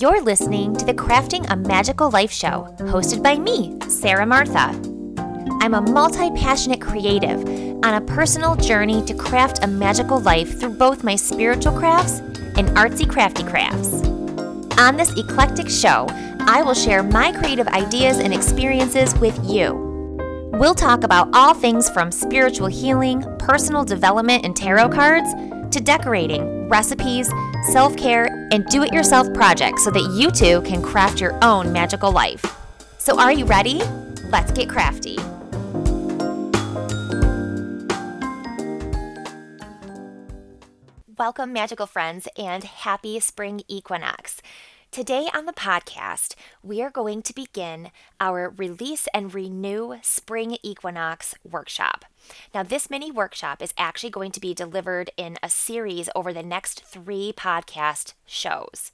You're listening to the Crafting a Magickal Life show, hosted by me, Sarah Martha. I'm a multi passionate creative on a personal journey to craft a magical life through both my spiritual crafts and artsy crafty crafts. On this eclectic show, I will share my creative ideas and experiences with you. We'll talk about all things from spiritual healing, personal development, and tarot cards to decorating, recipes, self care, and do it yourself projects so that you too can craft your own magical life. So, are you ready? Let's get crafty. Welcome, magical friends, and happy spring equinox. Today on the podcast, we are going to begin our Release and Renew Spring Equinox workshop. Now, this mini workshop is actually going to be delivered in a series over the next three podcast shows.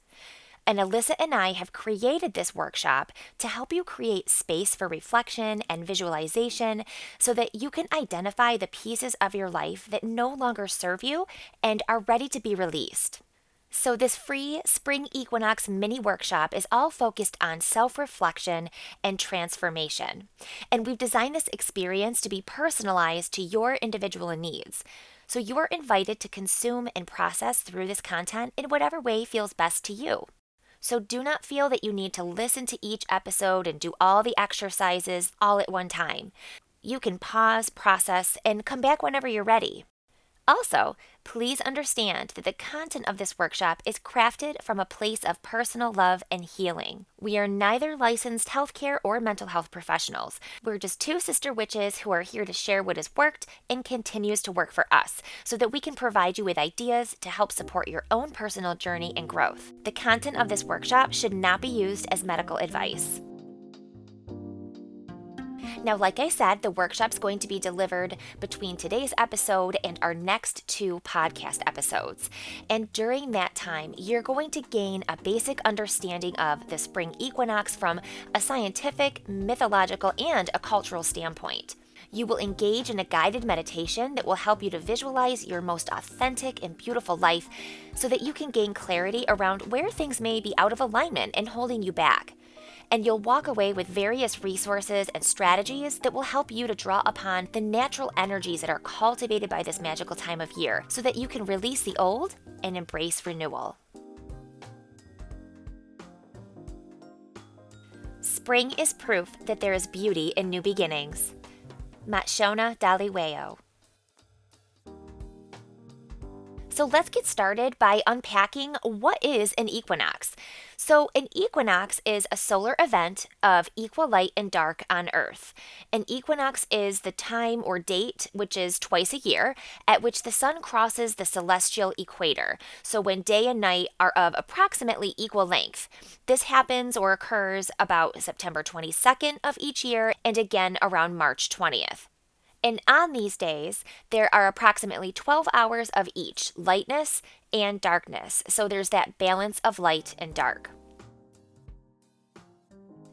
And Alyssa and I have created this workshop to help you create space for reflection and visualization so that you can identify the pieces of your life that no longer serve you and are ready to be released. So, this free Spring Equinox mini workshop is all focused on self reflection and transformation. And we've designed this experience to be personalized to your individual needs. So, you are invited to consume and process through this content in whatever way feels best to you. So, do not feel that you need to listen to each episode and do all the exercises all at one time. You can pause, process, and come back whenever you're ready. Also, please understand that the content of this workshop is crafted from a place of personal love and healing. We are neither licensed healthcare or mental health professionals. We're just two sister witches who are here to share what has worked and continues to work for us so that we can provide you with ideas to help support your own personal journey and growth. The content of this workshop should not be used as medical advice. Now, like I said, the workshop's going to be delivered between today's episode and our next two podcast episodes. And during that time, you're going to gain a basic understanding of the spring equinox from a scientific, mythological, and a cultural standpoint. You will engage in a guided meditation that will help you to visualize your most authentic and beautiful life so that you can gain clarity around where things may be out of alignment and holding you back and you'll walk away with various resources and strategies that will help you to draw upon the natural energies that are cultivated by this magical time of year so that you can release the old and embrace renewal. Spring is proof that there is beauty in new beginnings. Matshona Dhliwayo. So let's get started by unpacking what is an equinox. So, an equinox is a solar event of equal light and dark on Earth. An equinox is the time or date, which is twice a year, at which the sun crosses the celestial equator. So, when day and night are of approximately equal length. This happens or occurs about September 22nd of each year and again around March 20th. And on these days, there are approximately 12 hours of each lightness and darkness. So there's that balance of light and dark.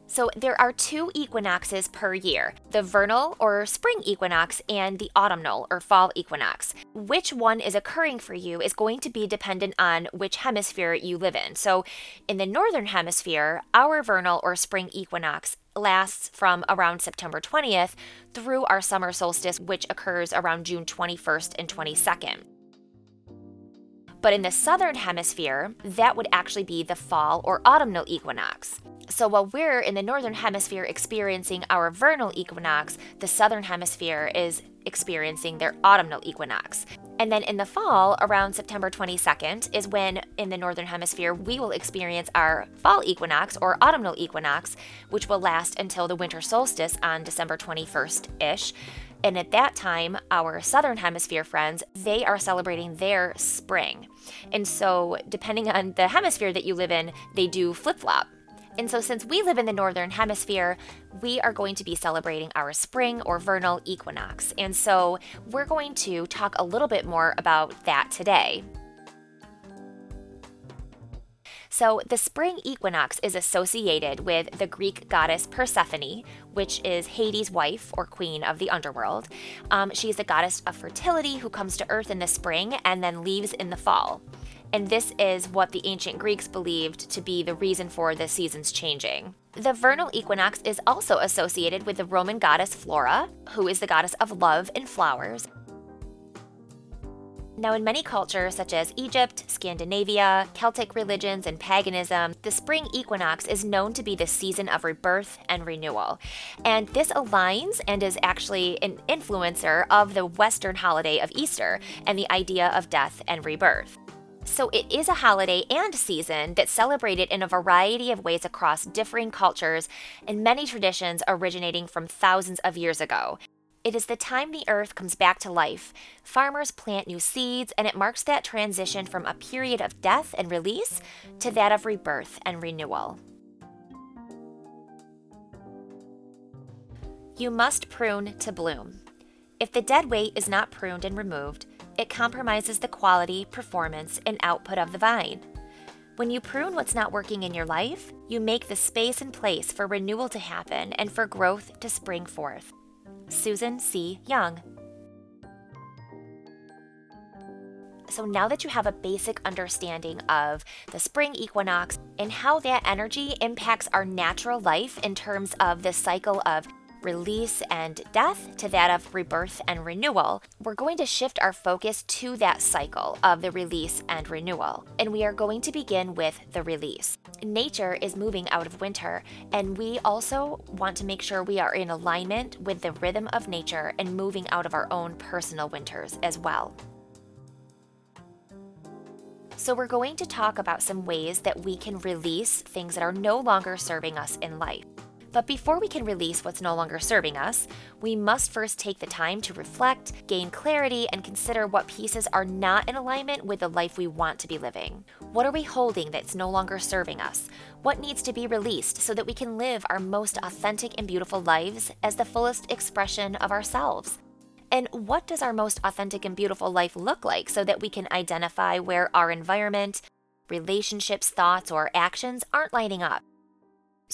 So there are two equinoxes per year the vernal or spring equinox and the autumnal or fall equinox. Which one is occurring for you is going to be dependent on which hemisphere you live in. So in the northern hemisphere, our vernal or spring equinox lasts from around September 20th through our summer solstice, which occurs around June 21st and 22nd. But in the southern hemisphere, that would actually be the fall or autumnal equinox. So while we're in the northern hemisphere experiencing our vernal equinox, the southern hemisphere is experiencing their autumnal equinox. And then in the fall, around September 22nd, is when in the northern hemisphere we will experience our fall equinox or autumnal equinox, which will last until the winter solstice on December 21st ish. And at that time, our southern hemisphere friends, they are celebrating their spring. And so, depending on the hemisphere that you live in, they do flip flop. And so, since we live in the northern hemisphere, we are going to be celebrating our spring or vernal equinox. And so, we're going to talk a little bit more about that today. So, the spring equinox is associated with the Greek goddess Persephone, which is Hades' wife or queen of the underworld. Um, she is a goddess of fertility who comes to earth in the spring and then leaves in the fall. And this is what the ancient Greeks believed to be the reason for the seasons changing. The vernal equinox is also associated with the Roman goddess Flora, who is the goddess of love and flowers, now, in many cultures such as Egypt, Scandinavia, Celtic religions, and paganism, the spring equinox is known to be the season of rebirth and renewal. And this aligns and is actually an influencer of the Western holiday of Easter and the idea of death and rebirth. So, it is a holiday and season that's celebrated in a variety of ways across differing cultures and many traditions originating from thousands of years ago. It is the time the earth comes back to life. Farmers plant new seeds, and it marks that transition from a period of death and release to that of rebirth and renewal. You must prune to bloom. If the dead weight is not pruned and removed, it compromises the quality, performance, and output of the vine. When you prune what's not working in your life, you make the space and place for renewal to happen and for growth to spring forth. Susan C. Young. So now that you have a basic understanding of the spring equinox and how that energy impacts our natural life in terms of the cycle of release and death to that of rebirth and renewal, we're going to shift our focus to that cycle of the release and renewal. And we are going to begin with the release. Nature is moving out of winter, and we also want to make sure we are in alignment with the rhythm of nature and moving out of our own personal winters as well. So, we're going to talk about some ways that we can release things that are no longer serving us in life. But before we can release what's no longer serving us, we must first take the time to reflect, gain clarity, and consider what pieces are not in alignment with the life we want to be living. What are we holding that's no longer serving us? What needs to be released so that we can live our most authentic and beautiful lives as the fullest expression of ourselves? And what does our most authentic and beautiful life look like so that we can identify where our environment, relationships, thoughts, or actions aren't lining up?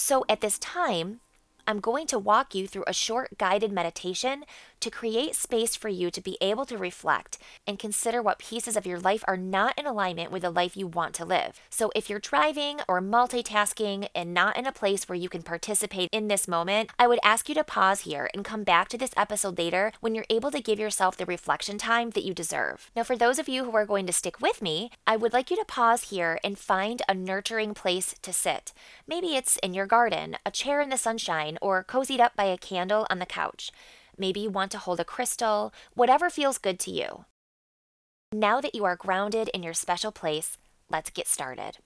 So at this time, I'm going to walk you through a short guided meditation to create space for you to be able to reflect and consider what pieces of your life are not in alignment with the life you want to live. So, if you're driving or multitasking and not in a place where you can participate in this moment, I would ask you to pause here and come back to this episode later when you're able to give yourself the reflection time that you deserve. Now, for those of you who are going to stick with me, I would like you to pause here and find a nurturing place to sit. Maybe it's in your garden, a chair in the sunshine, or cozied up by a candle on the couch. Maybe you want to hold a crystal, whatever feels good to you. Now that you are grounded in your special place, let's get started.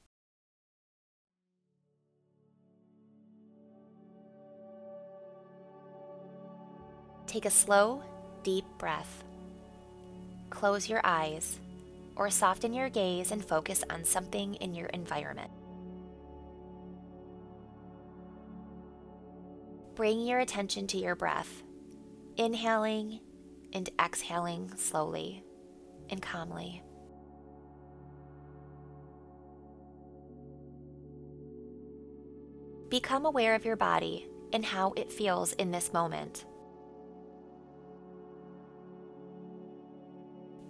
Take a slow, deep breath. Close your eyes or soften your gaze and focus on something in your environment. Bring your attention to your breath inhaling and exhaling slowly and calmly. Become aware of your body and how it feels in this moment.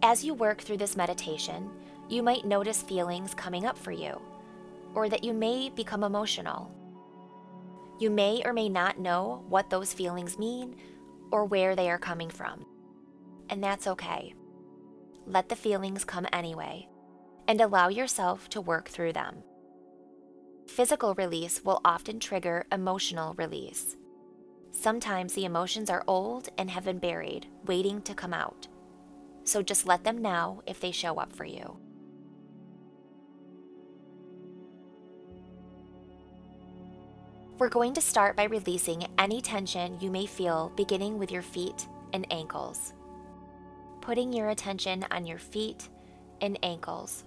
As you work through this meditation, you might notice feelings coming up for you, or that you may become emotional. You may or may not know what those feelings mean or where they are coming from. And that's okay. Let the feelings come anyway, and allow yourself to work through them. Physical release will often trigger emotional release. Sometimes the emotions are old and have been buried, waiting to come out. So just let them now if they show up for you. We're going to start by releasing any tension you may feel beginning with your feet and ankles. Putting your attention on your feet and ankles.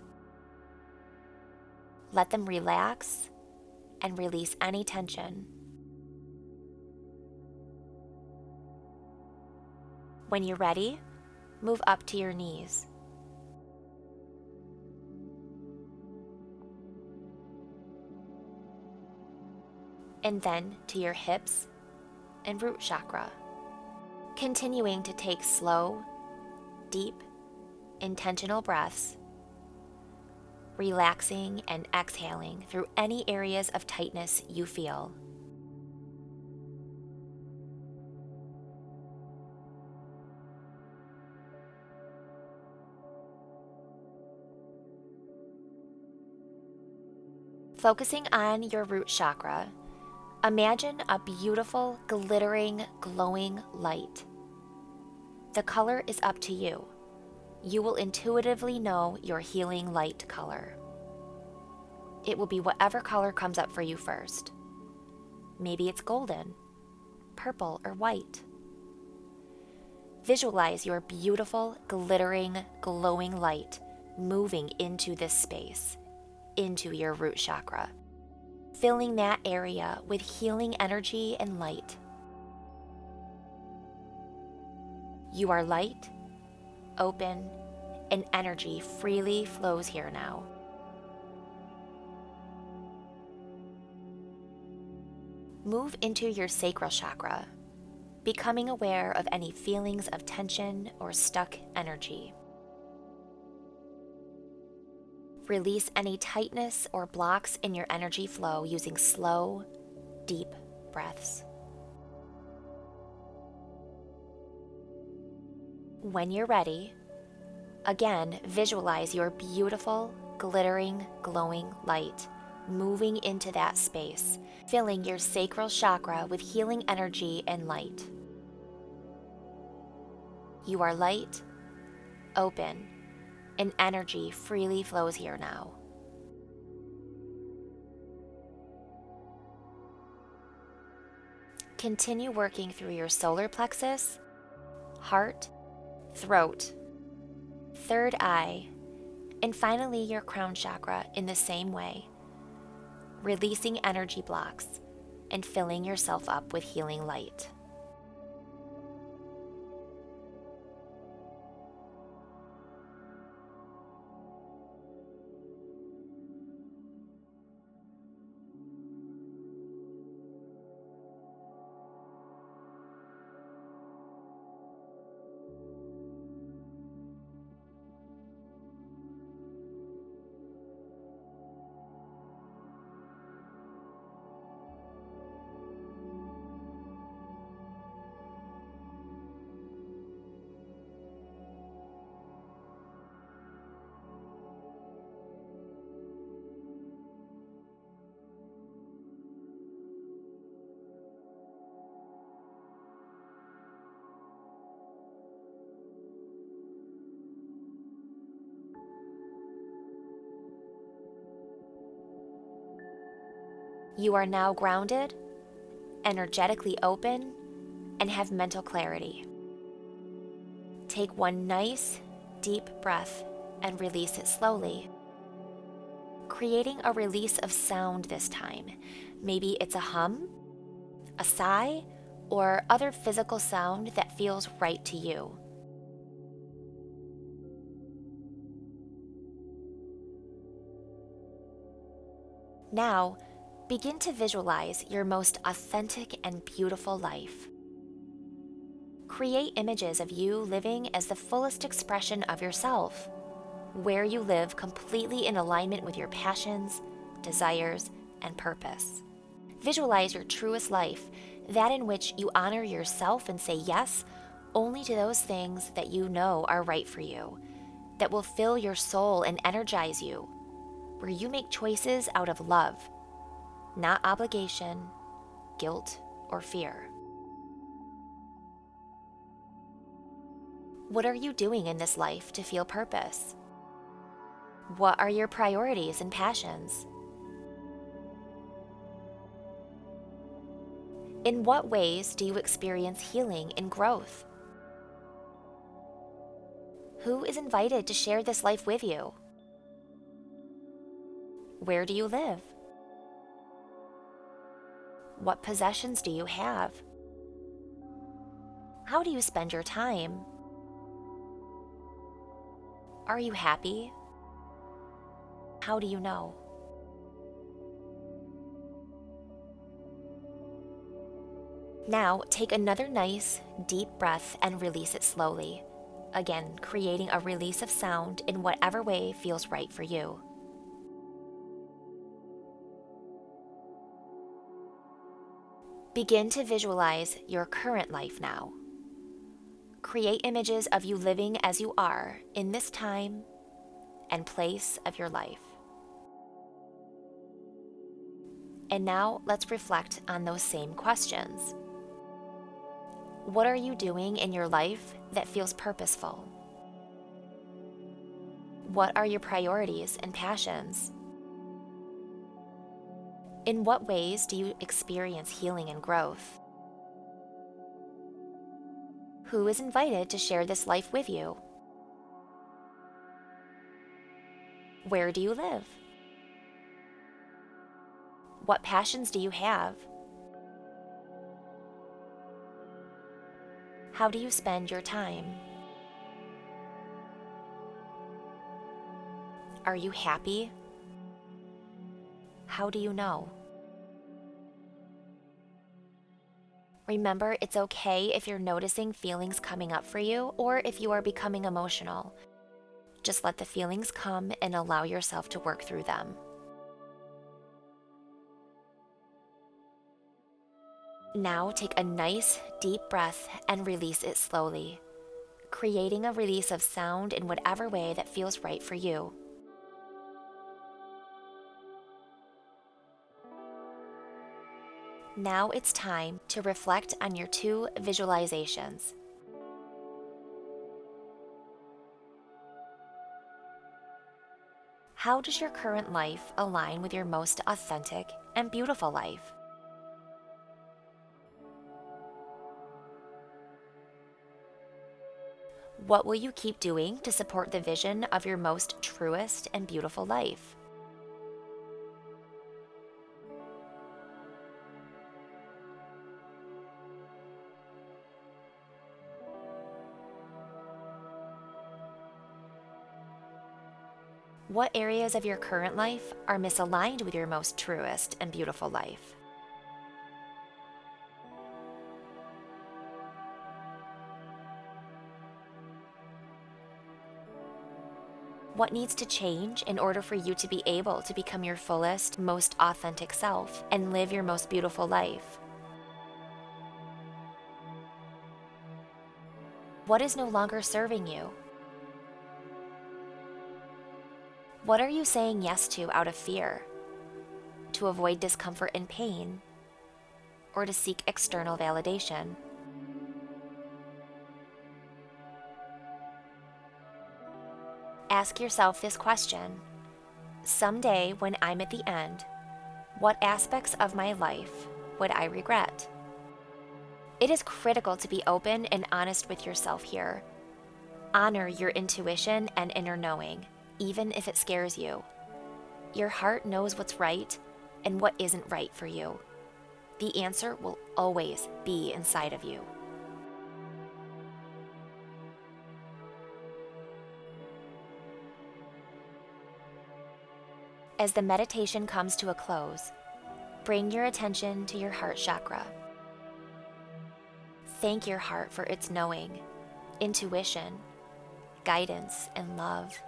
Let them relax and release any tension. When you're ready, move up to your knees. And then to your hips and root chakra. Continuing to take slow, deep, intentional breaths, relaxing and exhaling through any areas of tightness you feel. Focusing on your root chakra, imagine a beautiful, glittering, glowing light. The color is up to you. You will intuitively know your healing light color. It will be whatever color comes up for you first. Maybe it's golden, purple, or white. Visualize your beautiful, glittering, glowing light moving into this space into your root chakra, filling that area with healing energy and light. You are light, open, and energy freely flows here now. Move into your sacral chakra, becoming aware of any feelings of tension or stuck energy. Release any tightness or blocks in your energy flow using slow, deep breaths. When you're ready, again visualize your beautiful, glittering, glowing light moving into that space, filling your sacral chakra with healing energy and light. You are light, open, and energy freely flows here now. Continue working through your solar plexus, heart, throat, third eye, and finally your crown chakra in the same way, releasing energy blocks and filling yourself up with healing light. You are now grounded, energetically open, and have mental clarity. Take one nice, deep breath and release it slowly. Creating a release of sound this time. Maybe it's a hum, a sigh, or other physical sound that feels right to you. Now, begin to visualize your most authentic and beautiful life. Create images of you living as the fullest expression of yourself, where you live completely in alignment with your passions, desires, and purpose. Visualize your truest life, that in which you honor yourself and say yes only to those things that you know are right for you, that will fill your soul and energize you, where you make choices out of love not obligation, guilt, or fear. What are you doing in this life to feel purpose? What are your priorities and passions? In what ways do you experience healing and growth? Who is invited to share this life with you? Where do you live? What possessions do you have? How do you spend your time? Are you happy? How do you know? Now, take another nice, deep breath and release it slowly. Again, creating a release of sound in whatever way feels right for you. Begin to visualize your current life now. Create images of you living as you are in this time and place of your life. And now let's reflect on those same questions. What are you doing in your life that feels purposeful? What are your priorities and passions? In what ways do you experience healing and growth? Who is invited to share this life with you? Where do you live? What passions do you have? How do you spend your time? Are you happy? How do you know? Remember, it's okay if you're noticing feelings coming up for you or if you are becoming emotional. Just let the feelings come and allow yourself to work through them. Now take a nice deep breath and release it slowly, creating a release of sound in whatever way that feels right for you. Now it's time to reflect on your two visualizations. How does your current life align with your most authentic and beautiful life? What will you keep doing to support the vision of your most truest and beautiful life? What areas of your current life are misaligned with your most truest and beautiful life? What needs to change in order for you to be able to become your fullest, most authentic self and live your most beautiful life? What is no longer serving you? What are you saying yes to out of fear? To avoid discomfort and pain? Or to seek external validation? Ask yourself this question Someday, when I'm at the end, what aspects of my life would I regret? It is critical to be open and honest with yourself here. Honor your intuition and inner knowing even if it scares you. Your heart knows what's right and what isn't right for you. The answer will always be inside of you. As the meditation comes to a close, bring your attention to your heart chakra. Thank your heart for its knowing, intuition, guidance, and love.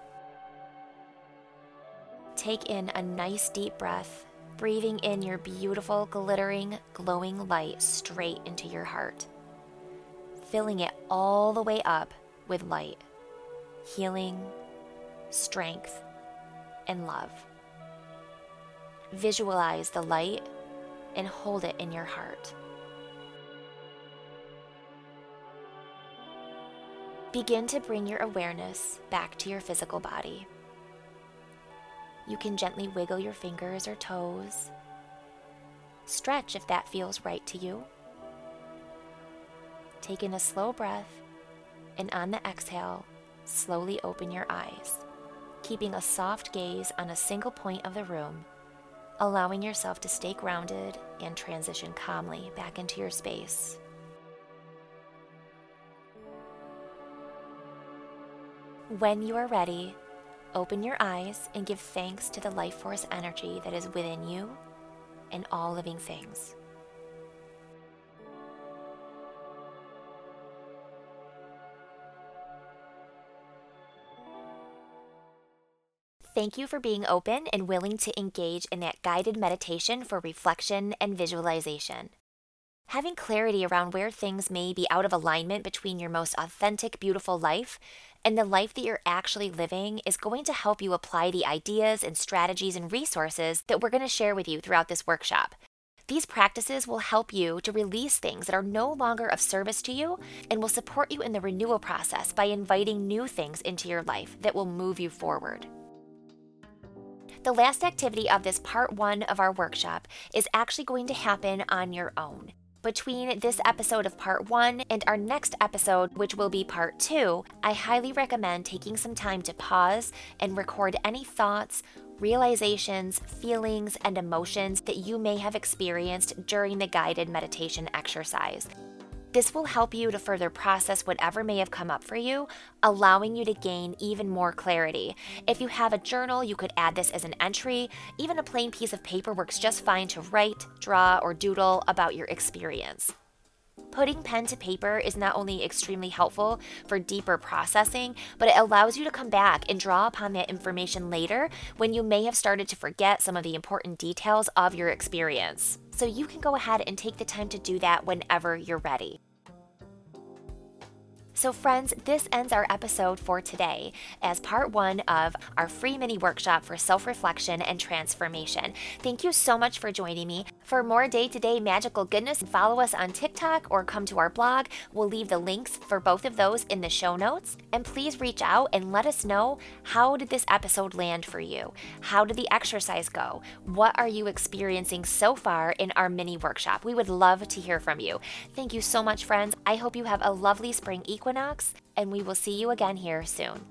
Take in a nice deep breath, breathing in your beautiful, glittering, glowing light straight into your heart, filling it all the way up with light, healing, strength, and love. Visualize the light and hold it in your heart. Begin to bring your awareness back to your physical body. You can gently wiggle your fingers or toes. Stretch if that feels right to you. Take in a slow breath, and on the exhale, slowly open your eyes, keeping a soft gaze on a single point of the room, allowing yourself to stay grounded and transition calmly back into your space. When you are ready, Open your eyes and give thanks to the life force energy that is within you and all living things. Thank you for being open and willing to engage in that guided meditation for reflection and visualization. Having clarity around where things may be out of alignment between your most authentic, beautiful life and the life that you're actually living is going to help you apply the ideas and strategies and resources that we're going to share with you throughout this workshop. These practices will help you to release things that are no longer of service to you and will support you in the renewal process by inviting new things into your life that will move you forward. The last activity of this part one of our workshop is actually going to happen on your own. Between this episode of part one and our next episode, which will be part two, I highly recommend taking some time to pause and record any thoughts, realizations, feelings, and emotions that you may have experienced during the guided meditation exercise. This will help you to further process whatever may have come up for you, allowing you to gain even more clarity. If you have a journal, you could add this as an entry. Even a plain piece of paper works just fine to write, draw, or doodle about your experience. Putting pen to paper is not only extremely helpful for deeper processing, but it allows you to come back and draw upon that information later when you may have started to forget some of the important details of your experience so you can go ahead and take the time to do that whenever you're ready. So, friends, this ends our episode for today as part one of our free mini workshop for self reflection and transformation. Thank you so much for joining me. For more day to day magical goodness, follow us on TikTok or come to our blog. We'll leave the links for both of those in the show notes. And please reach out and let us know how did this episode land for you? How did the exercise go? What are you experiencing so far in our mini workshop? We would love to hear from you. Thank you so much, friends. I hope you have a lovely spring equinox equinox, and we will see you again here soon.